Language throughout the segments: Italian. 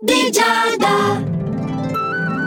di Giada.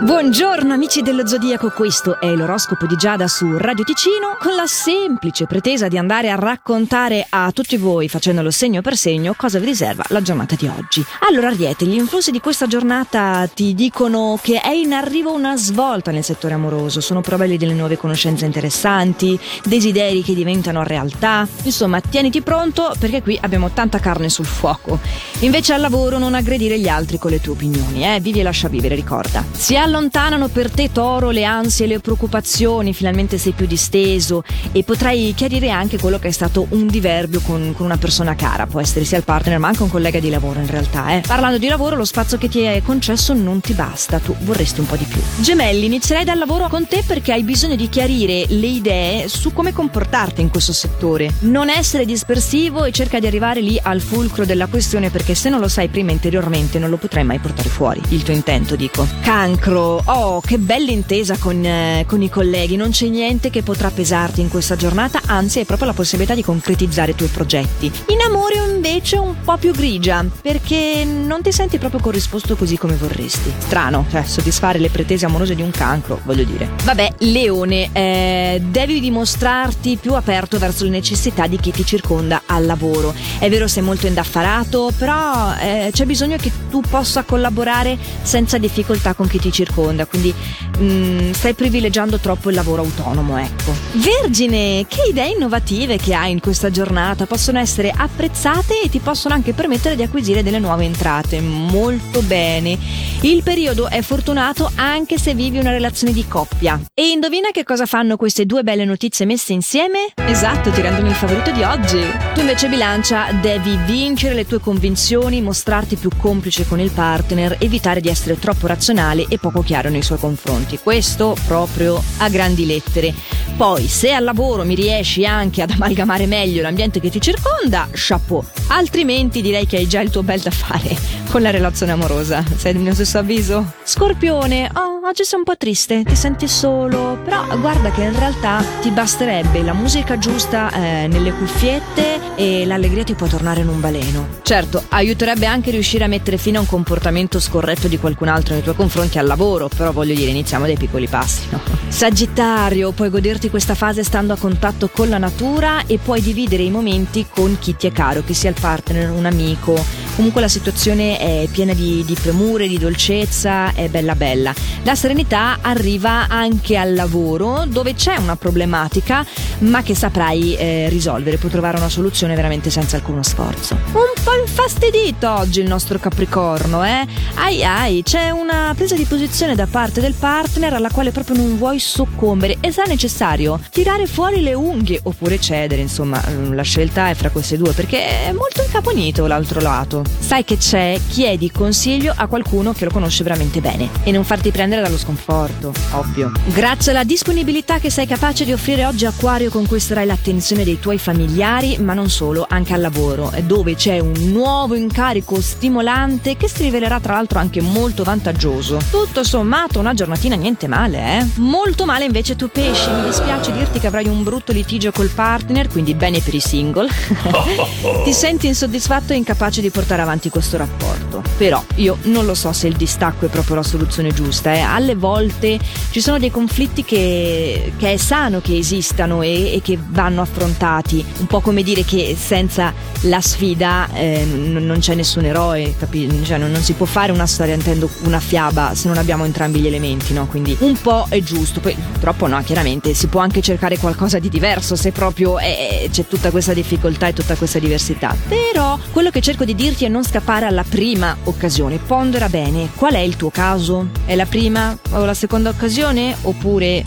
Buongiorno amici dello Zodiaco, questo è l'oroscopo di Giada su Radio Ticino con la semplice pretesa di andare a raccontare a tutti voi, facendolo segno per segno, cosa vi riserva la giornata di oggi. Allora Ariete, gli influssi di questa giornata ti dicono che è in arrivo una svolta nel settore amoroso, sono probabili delle nuove conoscenze interessanti, desideri che diventano realtà, insomma tieniti pronto perché qui abbiamo tanta carne sul fuoco. Invece al lavoro non aggredire gli altri con le tue opinioni, eh? vivi e lascia vivere, ricorda. Si allontanano per te toro le ansie le preoccupazioni, finalmente sei più disteso e potrai chiarire anche quello che è stato un diverbio con, con, una persona cara, può essere sia il partner ma anche un collega di lavoro in realtà. Eh. Parlando di lavoro lo spazio che ti è concesso non ti basta, tu vorresti un po' di più. Gemelli, inizierei dal lavoro con te perché hai bisogno di chiarire le idee su come comportarti in questo settore. Non essere dispersivo e cerca di arrivare lì al fulcro della questione perché se non lo sai prima interiormente non lo potrai mai portare fuori. Il tuo intento, dico. Cancro oh, che bella intesa con, eh, con, i colleghi, non c'è niente che potrà pesarti in questa giornata, anzi hai proprio la possibilità di concretizzare i tuoi progetti. In amore invece un po' più grigia, perché non ti senti proprio corrisposto così come vorresti. Strano, cioè soddisfare le pretese amorose di un cancro, voglio dire. Vabbè, Leone, eh, devi dimostrarti più aperto verso le necessità di chi ti circonda al lavoro. È vero sei molto indaffarato, però eh, c'è bisogno che tu possa collaborare senza difficoltà con chi ti circonda circonda, quindi mh, mm, stai privilegiando troppo il lavoro autonomo, ecco. Vergine, che idee innovative che hai in questa giornata possono essere apprezzate e ti possono anche permettere di acquisire delle nuove entrate. Molto bene. Il periodo è fortunato anche se vivi una relazione di coppia. E indovina che cosa fanno queste due belle notizie messe insieme? Esatto, ti rendono il favorito di oggi. Tu invece bilancia, devi vincere le tue convinzioni, mostrarti più complice con il partner, evitare di essere troppo razionale e poco chiaro nei suoi confronti. Questo proprio a grandi lettere. Poi, se al lavoro mi riesci anche ad amalgamare meglio l'ambiente che ti circonda, chapeau. Altrimenti direi che hai già il tuo bel da fare con la relazione amorosa. Sei del mio stesso avviso? Scorpione, oh, oggi sei un po' triste, ti senti solo, però guarda che in realtà ti basterebbe la musica giusta eh, nelle cuffiette e l'allegria ti può tornare in un baleno. Certo, aiuterebbe anche riuscire a mettere fine a un comportamento scorretto di qualcun altro nei tuoi confronti al lavoro, però voglio dire, iniziamo dai piccoli passi, no? Sagittario, puoi goderti questa fase stando a contatto con la natura e puoi dividere i momenti con chi ti è caro, che sia il partner, un amico. Comunque la situazione è piena di, di premure, di dolcezza, è bella bella. La serenità arriva anche al lavoro dove c'è una problematica ma che saprai eh, risolvere, puoi trovare una soluzione veramente senza alcuno sforzo. Un po' infastidito oggi il nostro Capricorno, eh? Ai ai, c'è una presa di posizione da parte del partner alla quale proprio non vuoi soccombere e sarà necessario tirare fuori le unghie oppure cedere, insomma, mm, la scelta è fra queste due perché è molto incaponito l'altro lato. Sai che c'è, chiedi consiglio a qualcuno che lo conosce veramente bene e non farti prendere dallo sconforto, ovvio. Grazie alla disponibilità che sei capace di offrire oggi Acquario conquisterai l'attenzione dei tuoi familiari, ma non solo, anche al lavoro, dove c'è un nuovo incarico stimolante che si rivelerà tra l'altro anche molto vantaggioso. Tutto sommato una giornatina niente male, eh? Molto male invece tu pesci, mi dispiace dirti che avrai un brutto litigio col partner, quindi bene per i single. Ti senti insoddisfatto e incapace di portare avanti questo rapporto. Però io non lo so se il distacco è proprio la soluzione giusta, eh? Alle volte ci sono dei conflitti che, che è sano che esistano e e, che vanno affrontati. Un po' come dire che senza la sfida eh, n- non c'è nessun eroe, cioè, non, non, si può fare una storia, intendo una fiaba, se non abbiamo entrambi gli elementi, no? Quindi un po' è giusto, poi troppo no, chiaramente si può anche cercare qualcosa di diverso se proprio è, c'è tutta questa difficoltà e tutta questa diversità. Però quello che cerco di dirti è non scappare alla prima occasione, pondera bene qual è il tuo caso? È la prima o la seconda occasione? Oppure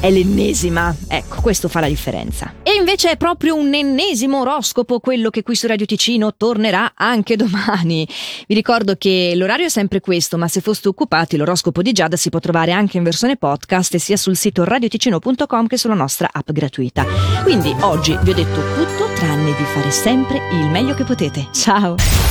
è l'ennesima? Ecco, questo fa la differenza. E invece è proprio un ennesimo oroscopo quello che qui su Radio Ticino tornerà anche domani. Vi ricordo che l'orario è sempre questo, ma se foste occupati l'oroscopo di Giada si può trovare anche in versione podcast sia sul sito radioticino.com che sulla nostra app gratuita. Quindi oggi vi ho detto tutto tranne di fare sempre il meglio che potete. Ciao!